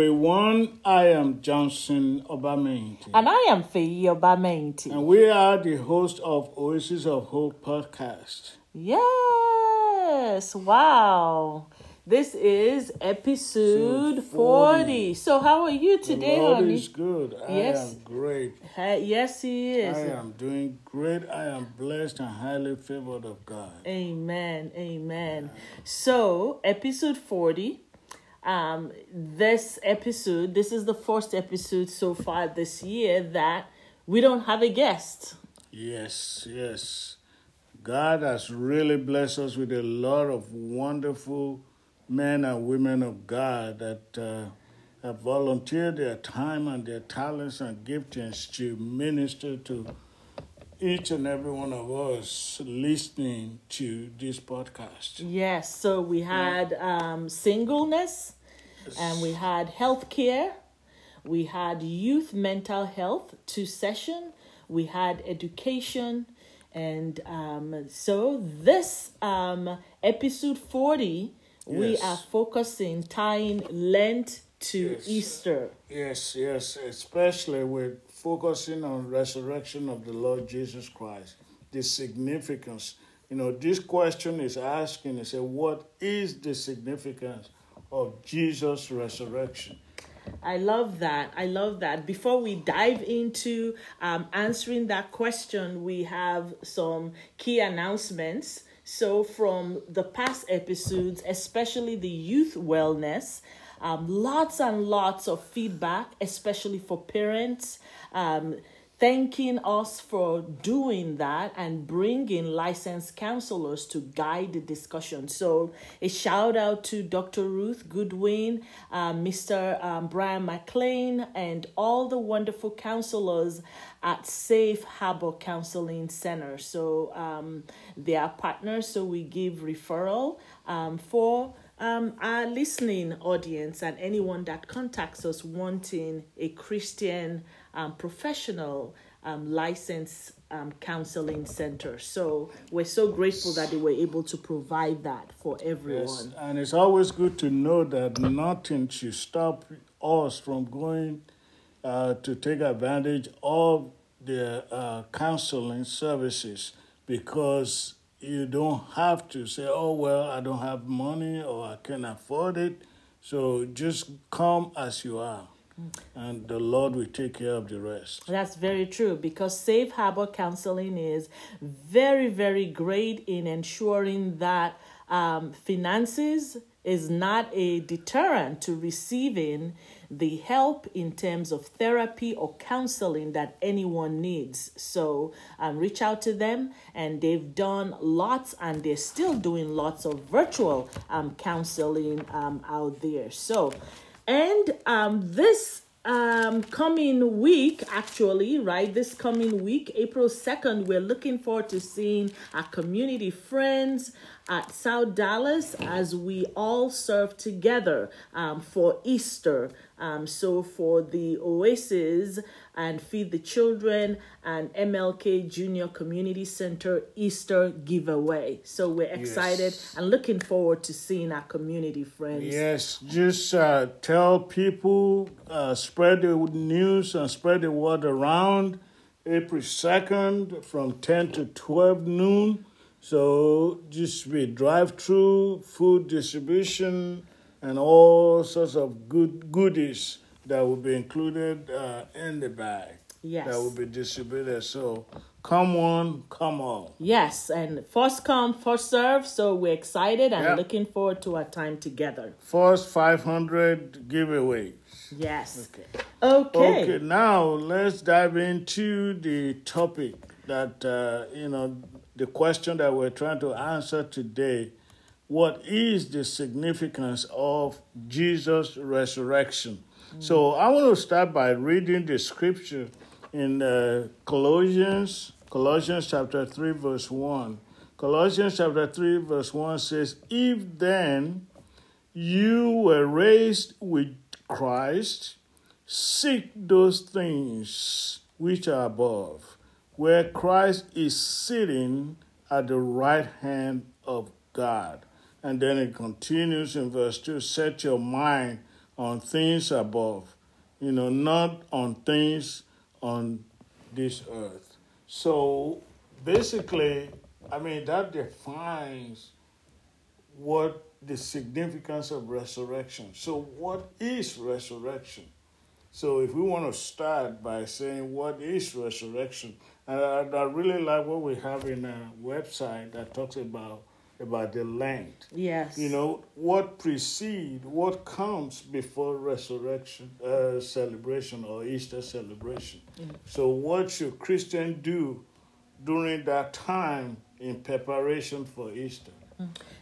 Everyone. I am Johnson Obamenti. And I am Faye Obamenti. And we are the host of Oasis of Hope podcast. Yes. Wow. This is episode 40. 40. So, how are you today, the Lord honey? is good. Yes. I am great. Uh, yes, He is. I am doing great. I am blessed and highly favored of God. Amen. Amen. So, episode 40. Um, this episode, this is the first episode so far this year that we don't have a guest. Yes, yes. God has really blessed us with a lot of wonderful men and women of God that uh, have volunteered their time and their talents and giftings to minister to each and every one of us listening to this podcast. Yes, so we had um, singleness, and we had healthcare, we had youth mental health two session, we had education, and um, so this um, episode forty, we are focusing tying Lent to Yes. Easter. Yes, yes, especially with focusing on resurrection of the Lord Jesus Christ, the significance. You know, this question is asking, is what is the significance of Jesus' resurrection? I love that. I love that. Before we dive into um, answering that question, we have some key announcements. So, from the past episodes, especially the youth wellness, um, lots and lots of feedback, especially for parents. Um, thanking us for doing that and bringing licensed counselors to guide the discussion. So, a shout out to Dr. Ruth Goodwin, uh, Mr. Um, Brian McLean, and all the wonderful counselors at Safe Harbor Counseling Center. So, um, they are partners, so we give referral um, for um, our listening audience and anyone that contacts us wanting a Christian um, professional um, license um, counseling center. So we're so grateful that they were able to provide that for everyone. Yes, and it's always good to know that nothing should stop us from going uh, to take advantage of the uh, counseling services because you don't have to say, oh, well, I don't have money or I can't afford it. So just come as you are, and the Lord will take care of the rest. That's very true because Safe Harbor Counseling is very, very great in ensuring that um, finances is not a deterrent to receiving the help in terms of therapy or counseling that anyone needs. So um, reach out to them, and they've done lots, and they're still doing lots of virtual um, counseling um, out there. So, and um, this um coming week actually right this coming week april 2nd we're looking forward to seeing our community friends at south dallas as we all serve together um, for easter um, so for the oasis and feed the children and mlk junior community center easter giveaway so we're excited and looking forward to seeing our community friends Yes, just uh, tell people, uh, spread the news and spread the word around. April 2nd from 10 to 12 noon. So just be drive through, food distribution, and all sorts of good goodies that will be included uh, in the bag Yes. that will be distributed. So come on, come on. Yes, and first come, first serve. So we're excited and Yeah. looking forward to our time together. First 500 giveaways. Yes. Okay. Okay. Okay, now let's dive into the topic that, uh, you know, the question that we're trying to answer today. What is the significance of Jesus' resurrection? So I want to start by reading the scripture in uh, Colossians, Colossians chapter 3, verse 1. Colossians chapter 3, verse 1 says, If then you were raised with Christ, seek those things which are above, where Christ is sitting at the right hand of God. And then it continues in verse 2 set your mind on things above, you know, not on things on this earth. So basically, I mean, that defines what the significance of resurrection. So, what is resurrection? So, if we want to start by saying what is resurrection, and I, I really like what we have in a website that talks about about the length. Yes. You know what precede, what comes before resurrection uh, celebration or Easter celebration. Mm. So, what should Christian do during that time in preparation for Easter?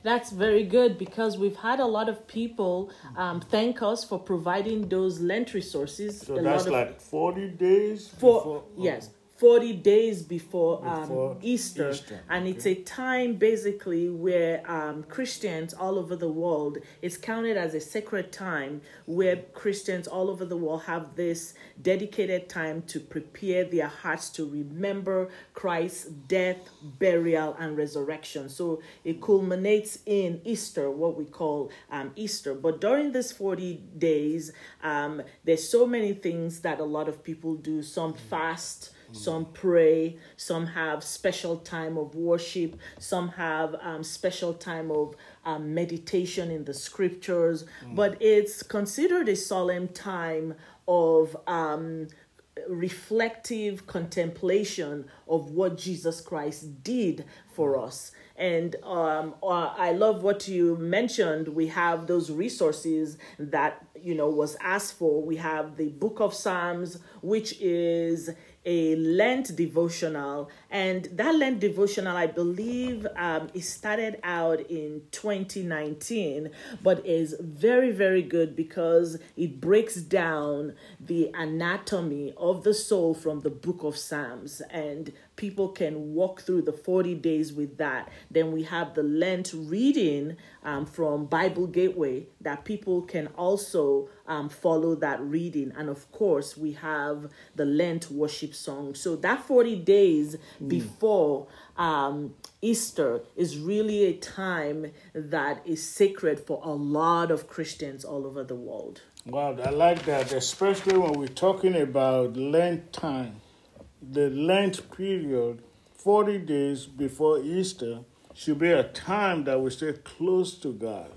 That's very good because we've had a lot of people um, thank us for providing those Lent resources. So a that's lot of, like 40 days? for before- yes 40 days before, um, Before Easter. Easter, And it's a time basically where um, Christians all over the world, it's counted as a sacred time where Christians all over the world have this dedicated time to prepare their hearts to remember Christ's death, burial, and resurrection. So it culminates in Easter, what we call um, Easter. But during this 40 days, um, there's so many things that a lot of people do. Some fast, some pray, some have special time of worship, some have um, special time of um, meditation in the scriptures. But it's considered a solemn time of um, reflective contemplation of what Jesus Christ did for us. And um, uh, I love what you mentioned. We have those resources that you know was asked for. We have the Book of Psalms, which is a Lent devotional, and that Lent devotional, I believe, um, it started out in 2019, but is very, very good because it breaks down the anatomy of the soul from the Book of Psalms, and people can walk through the 40 days with that. Then we have the Lent reading um, from Bible Gateway that people can also um, follow that reading. And of course, we have the Lent worship song. So that 40 days before um, Easter is really a time that is sacred for a lot of Christians all over the world. Wow, I like that, especially when we're talking about Lent time. The Lent period, 40 days before Easter, should be a time that we stay close to God.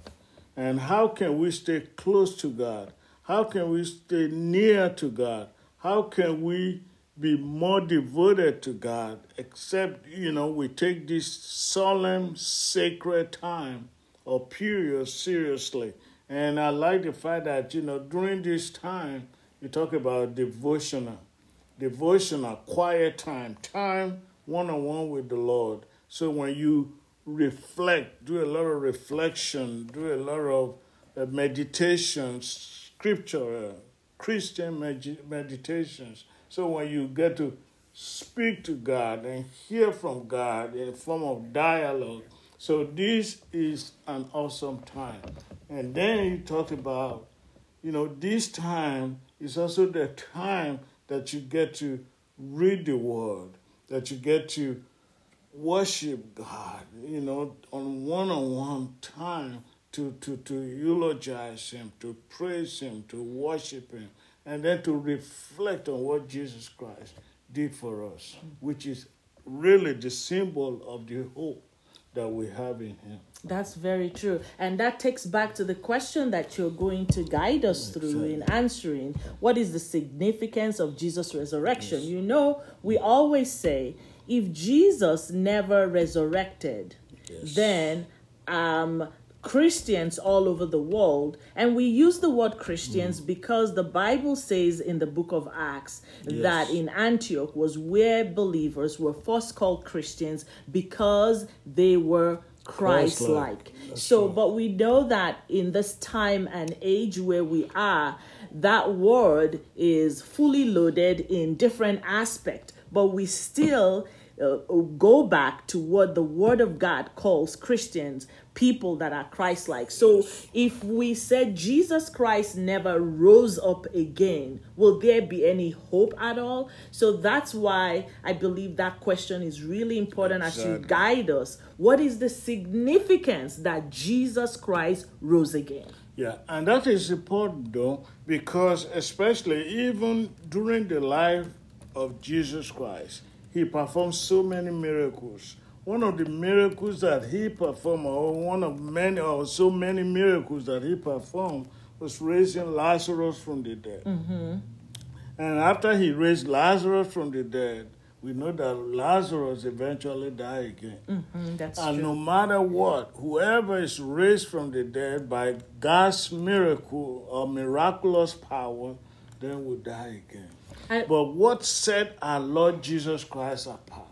And how can we stay close to God? How can we stay near to God? How can we be more devoted to God except, you know, we take this solemn, sacred time or period seriously? And I like the fact that, you know, during this time, you talk about devotional, devotional, quiet time, time one on one with the Lord. So when you reflect, do a lot of reflection, do a lot of uh, meditation, scripture, uh, Christian med- meditations. So when you get to speak to God and hear from God in form of dialogue, so this is an awesome time. And then you talk about, you know, this time is also the time that you get to read the word, that you get to worship God, you know, on one on one time to, to, to eulogize Him, to praise Him, to worship Him, and then to reflect on what Jesus Christ did for us, which is really the symbol of the hope that we have in Him. That's very true. And that takes back to the question that you're going to guide us through in answering what is the significance of Jesus' resurrection? You know, we always say if Jesus never resurrected, then um, Christians all over the world, and we use the word Christians mm. because the Bible says in the book of Acts that in Antioch was where believers were first called Christians because they were Christ like. So, but we know that in this time and age where we are, that word is fully loaded in different aspects, but we still uh, go back to what the Word of God calls Christians, people that are Christ like. So if we said Jesus Christ never rose up again, will there be any hope at all? So that's why I believe that question is really important as you guide us. What is the significance that Jesus Christ rose again? Yeah, and that is important though, because especially even during the life of Jesus Christ, he performed so many miracles. One of the miracles that he performed, or one of many, or so many miracles that he performed, was raising Lazarus from the dead. Mm-hmm. And after he raised Lazarus from the dead, we know that Lazarus eventually died again. Mm-hmm, that's and true. no matter what, whoever is raised from the dead by God's miracle or miraculous power, then will die again. I- but what set our Lord Jesus Christ apart?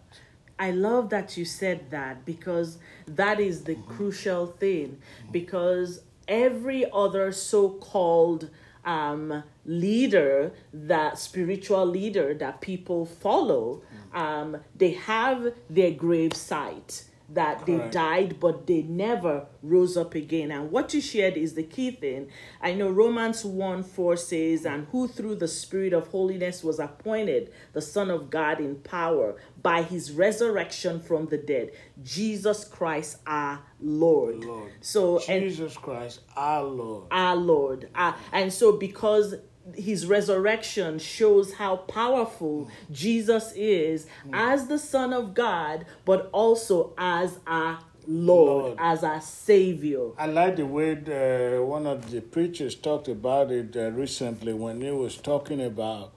I love that you said that because that is the crucial thing. Because every other so called um, leader, that spiritual leader that people follow, um, they have their grave site that they died but they never rose up again and what you shared is the key thing i know romans 1 4 says and who through the spirit of holiness was appointed the son of god in power by his resurrection from the dead jesus christ our lord, Lord. so and Jesus Christ, our Lord. our Lord. Uh, and so, because his resurrection shows how powerful Jesus is as the Son of God, but also as our Lord, Lord. as our Savior. I like the way the, one of the preachers talked about it uh, recently when he was talking about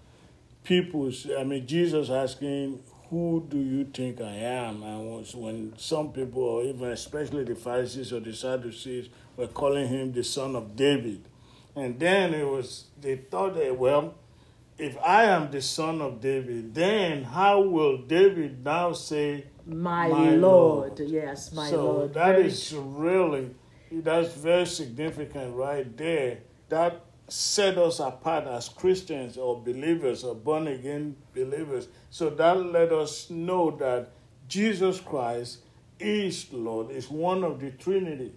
people's, I mean, Jesus asking, Who do you think I am? And was when some people, or even especially the Pharisees or the Sadducees, were calling him the son of David. And then it was, they thought that, well, if I am the son of David, then how will David now say, My, My Lord. Lord. Yes, my so Lord. that Very is really that's very significant right there. That set us apart as Christians or believers or born again believers. So that let us know that Jesus Christ is Lord, is one of the Trinity.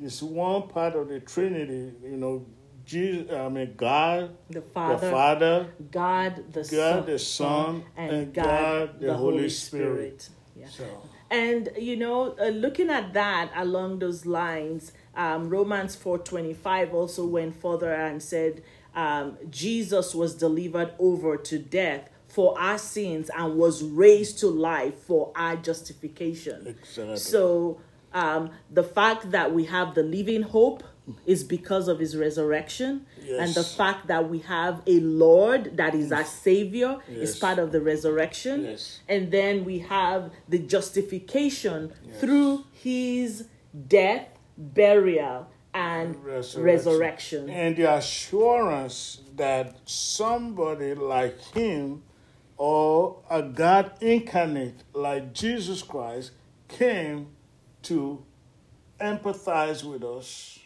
It's one part of the Trinity, you know, Jesus I mean God, the the Father, Father, God the God Son, the Son, and, and God, God the, the Holy, Holy Spirit. Spirit. Yeah. So And you know, uh, looking at that along those lines, um, Romans four twenty five also went further and said, um, Jesus was delivered over to death for our sins and was raised to life for our justification. Exactly. So um, the fact that we have the living hope is because of his resurrection, and the fact that we have a Lord that is our Savior is part of the resurrection. Yes. And then we have the justification Yes. through his death, burial, and resurrection. And the assurance that somebody like him or a God incarnate like Jesus Christ came to empathize with us,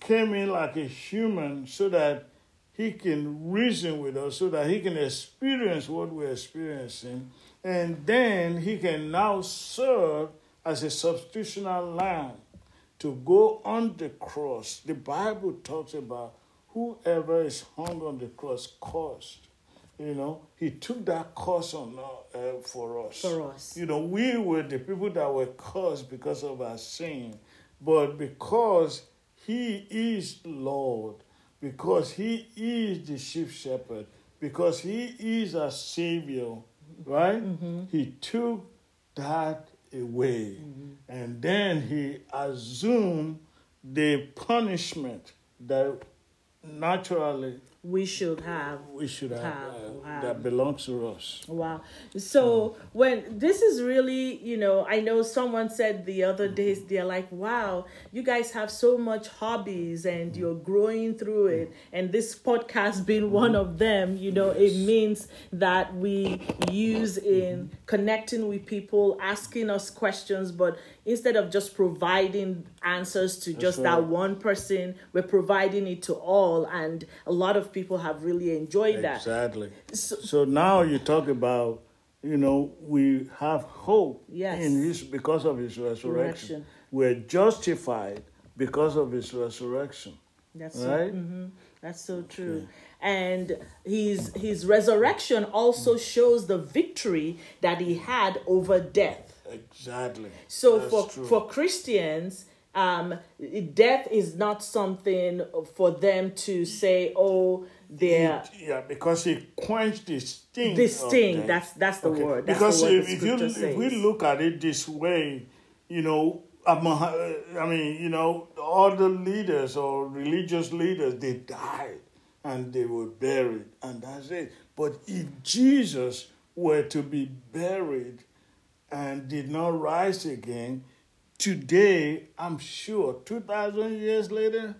came in like a human so that he can reason with us, so that he can experience what we're experiencing, and then he can now serve as a substitutional lamb to go on the cross. The Bible talks about whoever is hung on the cross cursed. You know, he took that curse on uh, uh, for us. For us. You know, we were the people that were cursed because of our sin, but because he is Lord, because he is the chief shepherd, because he is our savior, right? He took that away. And then he assumed the punishment that naturally We should have. we should have, Have, uh, have. that belongs to us. Wow. So when this is really, you know, I know someone said the other mm-hmm. days they're like, "Wow, you guys have so much hobbies and mm-hmm. you're growing through it." Mm-hmm. And this podcast being one of them, you know, it means that we use in connecting with people, asking us questions, but instead of just providing answers to just that one person, we're providing it to all and a lot of people have really enjoyed that. Exactly. So- So, now you talk about, you know, we have hope Yes. in his because of his resurrection. Resurrection. We're justified because of his resurrection. That's Right? so, mhm. That's so true. And his his resurrection also shows the victory that he had over death. Exactly. So That's for true. for Christians, um, death is not something for them to say, "Oh, they're Yeah, because he quenched the sting. the sting." That's that's the Okay, word. That's because the word if, you if we look at it this way, you know, a- I mean, you know, all the leaders or religious leaders they died and they were buried, and that's it. But if Jesus were to be buried and did not rise again, today I'm sure two thousand years later.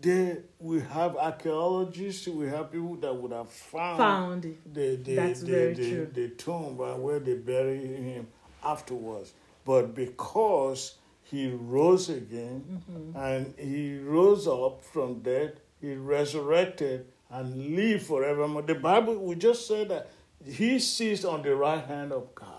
There we have archaeologists, we have people that would have found, Found. the the, That's the, very the, true. the tomb where they bury him afterwards. But because he rose again Mm-hmm. and he rose up from death, he resurrected and lived forevermore. The Bible, we just said that he sits on the right hand of God.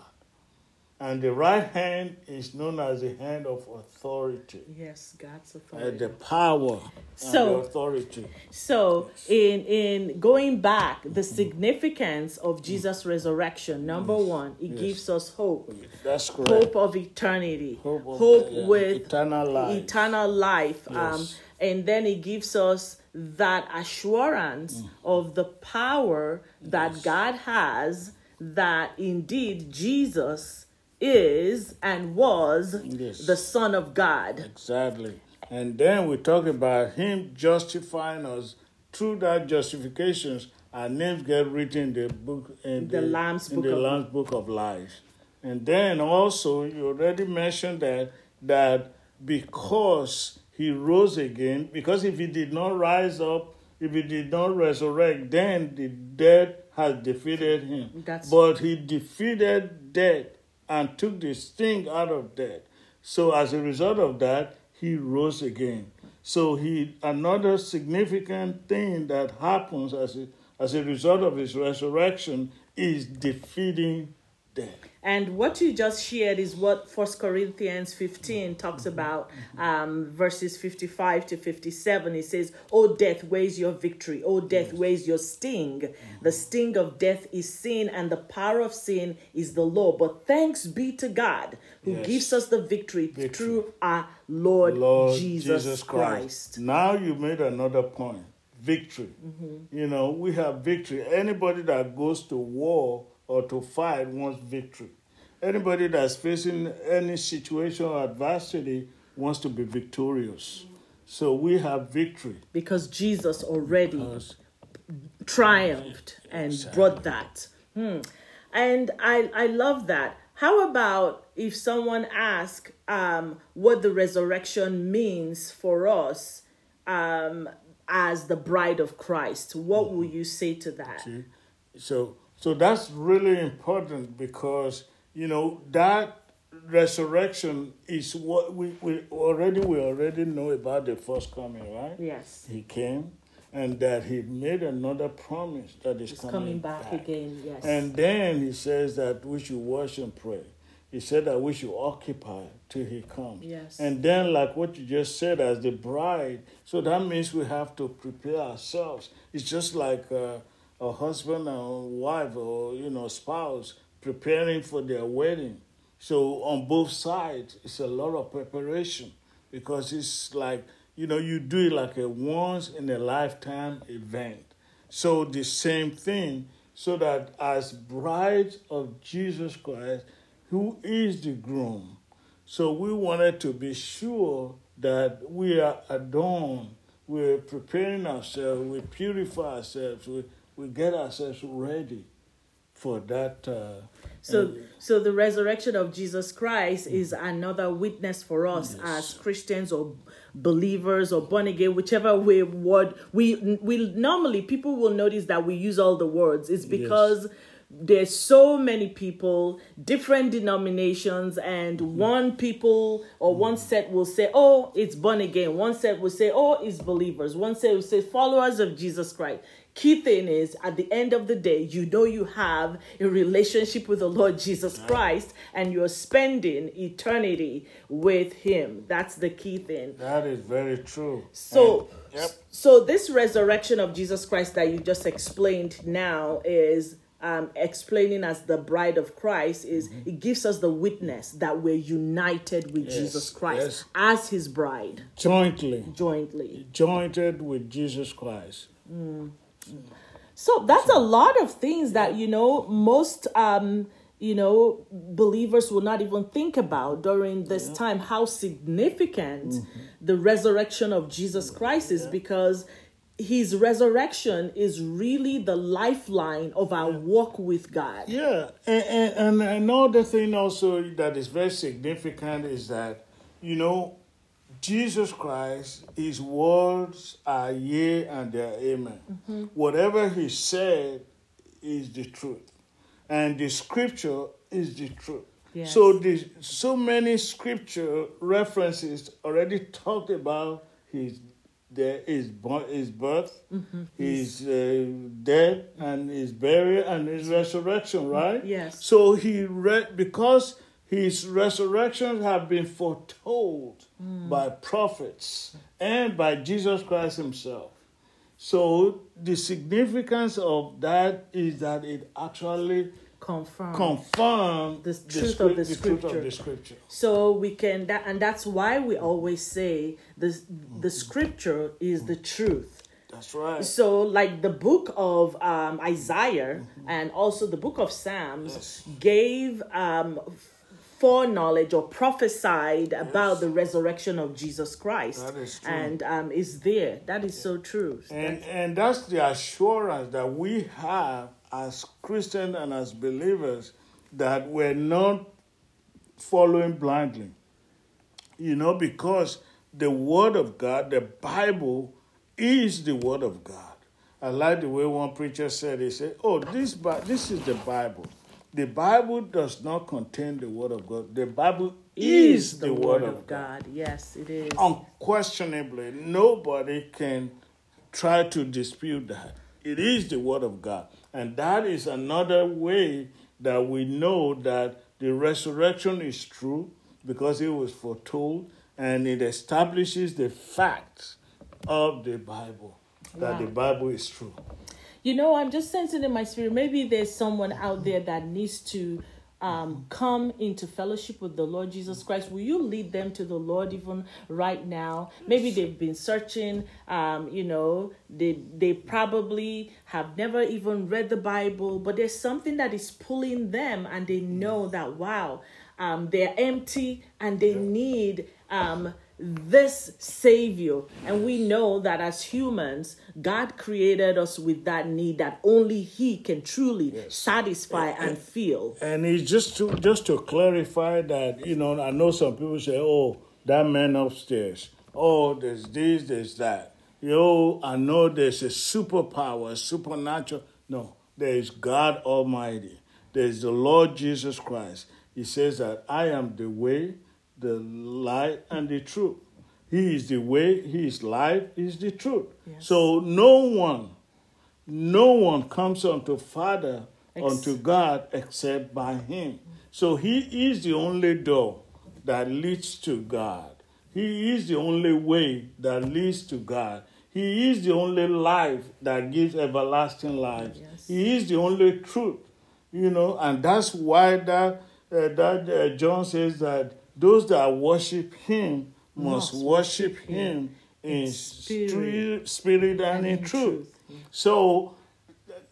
And the right hand is known as the hand of authority, Yes, God's uh, authority. the power and So- the authority. So, in in going back, the significance of Jesus' resurrection. Number one, it Yes. gives us hope, That's correct. hope of eternity, Hope of- hope yeah, with eternal life. eternal life. Um, Yes. and then it gives us that assurance Mm. of the power that God has. That indeed Jesus is and was Yes. the Son of God. Exactly. And then we talk about him justifying us through that justifications. Our names get written in the book in The Lamb's in Book the of- Lamb's book of life. And then also you already mentioned that that because he rose again, because if he did not rise up, if he did not resurrect, then the dead has defeated him. That's- but he defeated death and took the sting out of death. So as a result of that, he rose again. So he another significant thing that happens as a, as a result of his resurrection is defeating death. And what you just shared is what First Corinthians 15 talks Mm-hmm. about, um, verses 55 to 57. It says, O death, where's your victory? O death, where's your sting? Mm-hmm. The sting of death is sin, and the power of sin is the law. But thanks be to God who Yes. gives us the victory, Victory. through our Lord, Lord Jesus, Christ. Now you made another point. Victory. Mm-hmm. You know, we have victory. Anybody that goes to war or to fight wants victory. Anybody that's facing any situation or adversity wants to be victorious. So we have victory. Because Jesus already Because- triumphed and brought that. Hmm. And I, I love that. How about if someone asks um, what the resurrection means for us um, as the bride of Christ? What will you say to that? See? So so that's really important because you know that resurrection is what we, we already we already know about the first coming, right? Yes. He came and that he made another promise that is coming, coming back, again. Yes. And then he says that we should watch and pray. He said that we should occupy till he comes. Yes. And then, like what you just said, as the bride, so that means we have to prepare ourselves. It's just like uh, a husband and wife or, you know, spouse preparing for their wedding. So on both sides, it's a lot of preparation because it's like, you know, you do it like a once in a lifetime event. So the same thing, so that as brides of Jesus Christ, who is the groom, so we wanted to be sure that we are adorned, we're preparing ourselves, we purify ourselves, we, we get ourselves ready for that. Uh, So, uh, so the resurrection of Jesus Christ is mm. another witness for us Yes. as Christians or believers or born again, whichever way word we we normally people will notice that we use all the words. It's because there's so many people, different denominations, and mm-hmm. one people or one mm. set will say, "Oh, it's born again." One set will say, "Oh, it's believers." One set will say, "Followers of Jesus Christ." Key thing is, at the end of the day, you know you have a relationship with the Lord Jesus Christ, and you're spending eternity with Him. That's the key thing. that is very true. So, And- yep. so this resurrection of Jesus Christ that you just explained now is um, explaining as the bride of Christ is Mm-hmm. it gives us the witness that we're united with Jesus Christ yes. as his bride Jointly, jointly. jointed with Jesus Christ. So that's a lot of things that you know most um you know believers will not even think about during this time how significant the resurrection of Jesus Christ is because his resurrection is really the lifeline of our walk with God. Yeah, and, and, and another thing also that is very significant is that, you know, Jesus Christ, his words are yea and they are amen. Whatever he said is the truth. And the scripture is the truth. Yes. So the so many scripture references already talked about his there his, bo- his birth, his uh, death, and his burial, and his resurrection, right? Yes. So he read because his resurrections have been foretold by prophets and by Jesus Christ himself. So the significance of that is that it actually Confirm. confirms The truth of the truth scripture. of the scripture. So we can that and that's why we always say the the scripture is the truth. That's right. So like the book of um, Isaiah and also the book of Psalms Yes. gave um, foreknowledge or prophesied about the resurrection of Jesus Christ. That is true. And um, is there. That is so true. And and that's the assurance that we have as Christians and as believers that we're not following blindly. You know, because the Word of God, the Bible, is the Word of God. I like the way one preacher said, he said, Oh, this, this is the Bible. The Bible does not contain the Word of God. The Bible is, the, Word of God. God. Yes, it is. Unquestionably, nobody can try to dispute that. It is the Word of God. And that is another way that we know that the resurrection is true because it was foretold and it establishes the facts of the Bible that Wow. the Bible is true. You know, I'm just sensing in my spirit. Maybe there's someone out there that needs to um, come into fellowship with the Lord Jesus Christ. Will you lead them to the Lord even right now? Maybe they've been searching. Um, you know, they they probably have never even read the Bible, but there's something that is pulling them, and they know that wow, um, they're empty and they need um, this savior and we know that as humans god created us with that need that only he can truly satisfy and feel And it's just to just to clarify that, you know, I know some people say, "Oh, that man upstairs. Oh, there's this, there's that." Yo, I know there's a superpower, a supernatural. No, there is God Almighty. There's the Lord Jesus Christ. He says that I am the way, the light, and the truth. He is the way. He is life. He is the truth. Yes. So no one, no one comes unto Father Ex- unto God except by Him. So He is the only door that leads to God. He is the only way that leads to God. He is the only life that gives everlasting life. Yes. He is the only truth, you know, and that's why that uh, that uh, John says that those that worship Him must, Must worship Him in spirit spirit, and, in in truth. truth. So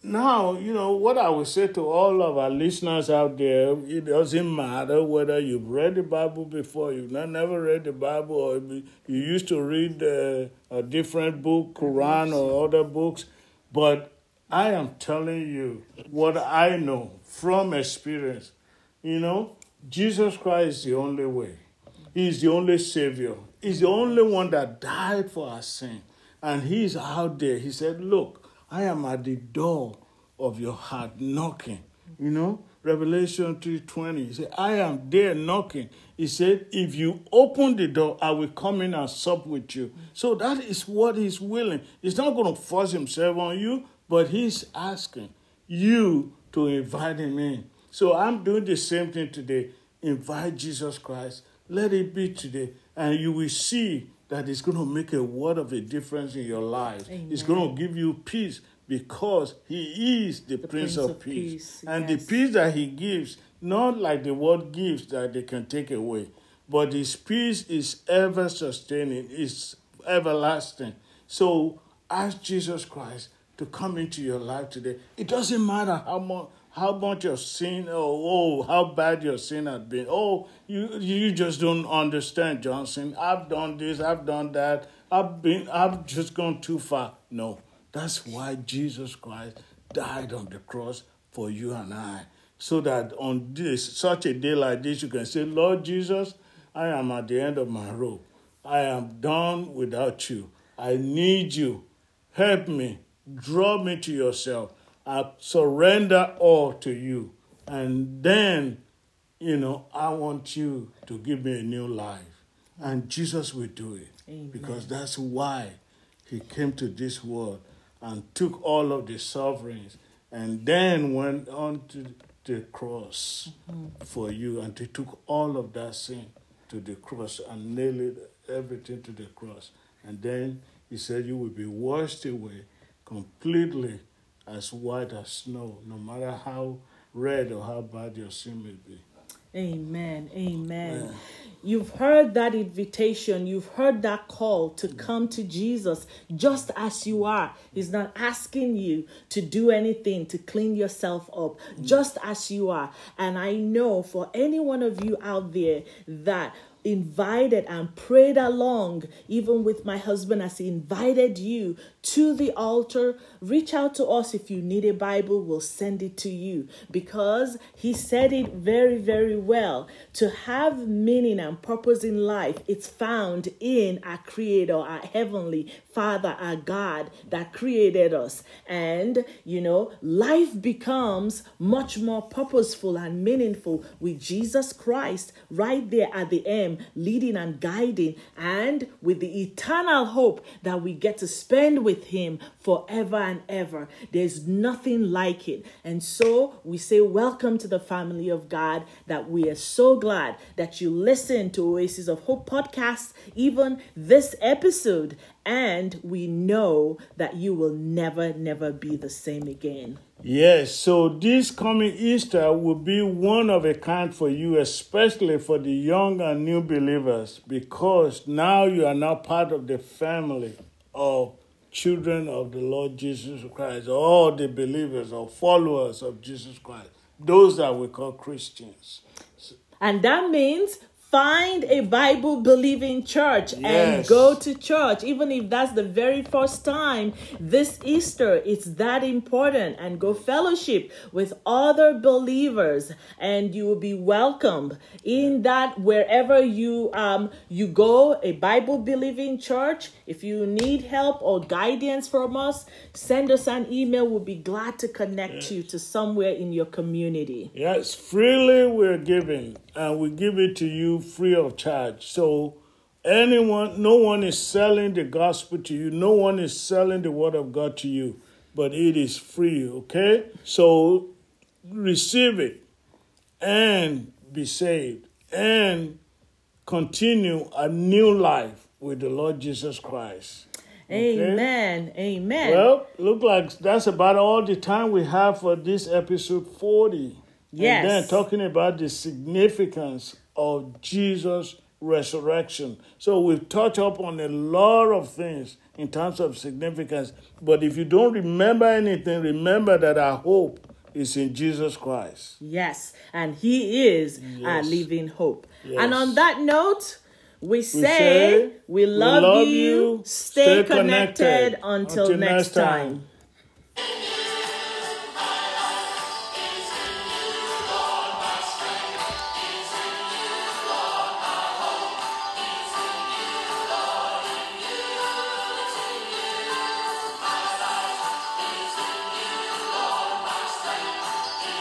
now, you know, what I would say to all of our listeners out there, it doesn't matter whether you've read the Bible before, you've not, never read the Bible, or you used to read uh, a different book, Quran or other books, but I am telling you what I know from experience. You know, Jesus Christ is the only way. He's the only Savior. He's the only one that died for our sin. And He's out there. He said, Look, I am at the door of your heart knocking. You know, Revelation 3.20. He said, I am there knocking. He said, if you open the door, I will come in and sup with you. So that is what he's willing. He's not going to force himself on you, but he's asking you to invite him in. So I'm doing the same thing today. Invite Jesus Christ. Let it be today. And you will see that it's going to make a world of a difference in your life. It's going to give you peace because he is the, The Prince, Prince of, of Peace. Peace, And yes. the peace that he gives, not like the world gives that they can take away, but his peace is ever sustaining, is everlasting. So ask Jesus Christ to come into your life today. It doesn't matter how much how much your sin oh, oh how bad your sin had been. Oh, you you just don't understand, Johnson. I've done this, I've done that. I've been I've just gone too far. No. That's why Jesus Christ died on the cross for you and I. So that on this such a day like this you can say, Lord Jesus, I am at the end of my rope. I am done without you. I need you. Help me. Draw me to yourself. I surrender all to you. And then, you know, I want you to give me a new life. And Jesus will do it. Amen. Because that's why he came to this world and took all of the sufferings and then went on to the cross mm-hmm. for you and he took all of that sin to the cross and nailed everything to the cross. And then he said, You will be washed away completely as white as snow, no matter how red or how bad your sin may be. Amen. Amen. You've heard that invitation. You've heard that call to mm. come to Jesus just as you are. He's not asking you to do anything to clean yourself up, mm. just as you are. And I know for any one of you out there that invited and prayed along, even with my husband as he invited you to the altar. Reach out to us if you need a Bible, we'll send it to you because he said it very, very well. To have meaning and purpose in life, it's found in our Creator, our Heavenly Father, our God that created us. And, you know, life becomes much more purposeful and meaningful with Jesus Christ right there at the end, leading and guiding, and with the eternal hope that we get to spend with Him forever and ever. There's nothing like it. And so we say, Welcome to the family of God, that we are so glad that you listen to Oasis of Hope podcast, even this episode. And we know that you will never, never be the same again. Yes, so this coming Easter will be one of a kind for you, especially for the young and new believers, because now you are now part of the family of children of the Lord Jesus Christ, all the believers or followers of Jesus Christ, those that we call Christians. And that means find a Bible believing church and go to church, even if that's the very first time this Easter. It's that important. And go fellowship with other believers, and you will be welcomed in that wherever you um you go, a Bible believing church. If you need help or guidance from us, send us an email. We'll be glad to connect you to somewhere in your community. Yes, freely we're giving, and we give it to you free of charge. So, anyone, no one is selling the gospel to you, no one is selling the word of God to you, but it is free, okay? So, receive it and be saved and continue a new life with the Lord Jesus Christ. Okay? Amen. Amen. Well, look like that's about all the time we have for this episode 40. Yes. And then talking about the significance of Jesus' resurrection. So we've touched up on a lot of things in terms of significance. But if you don't remember anything, remember that our hope is in Jesus Christ. Yes, and He is our living hope. Yes. And on that note, we say, say, we, love love you. you. Stay, Stay connected, connected. until, Until next next time. time.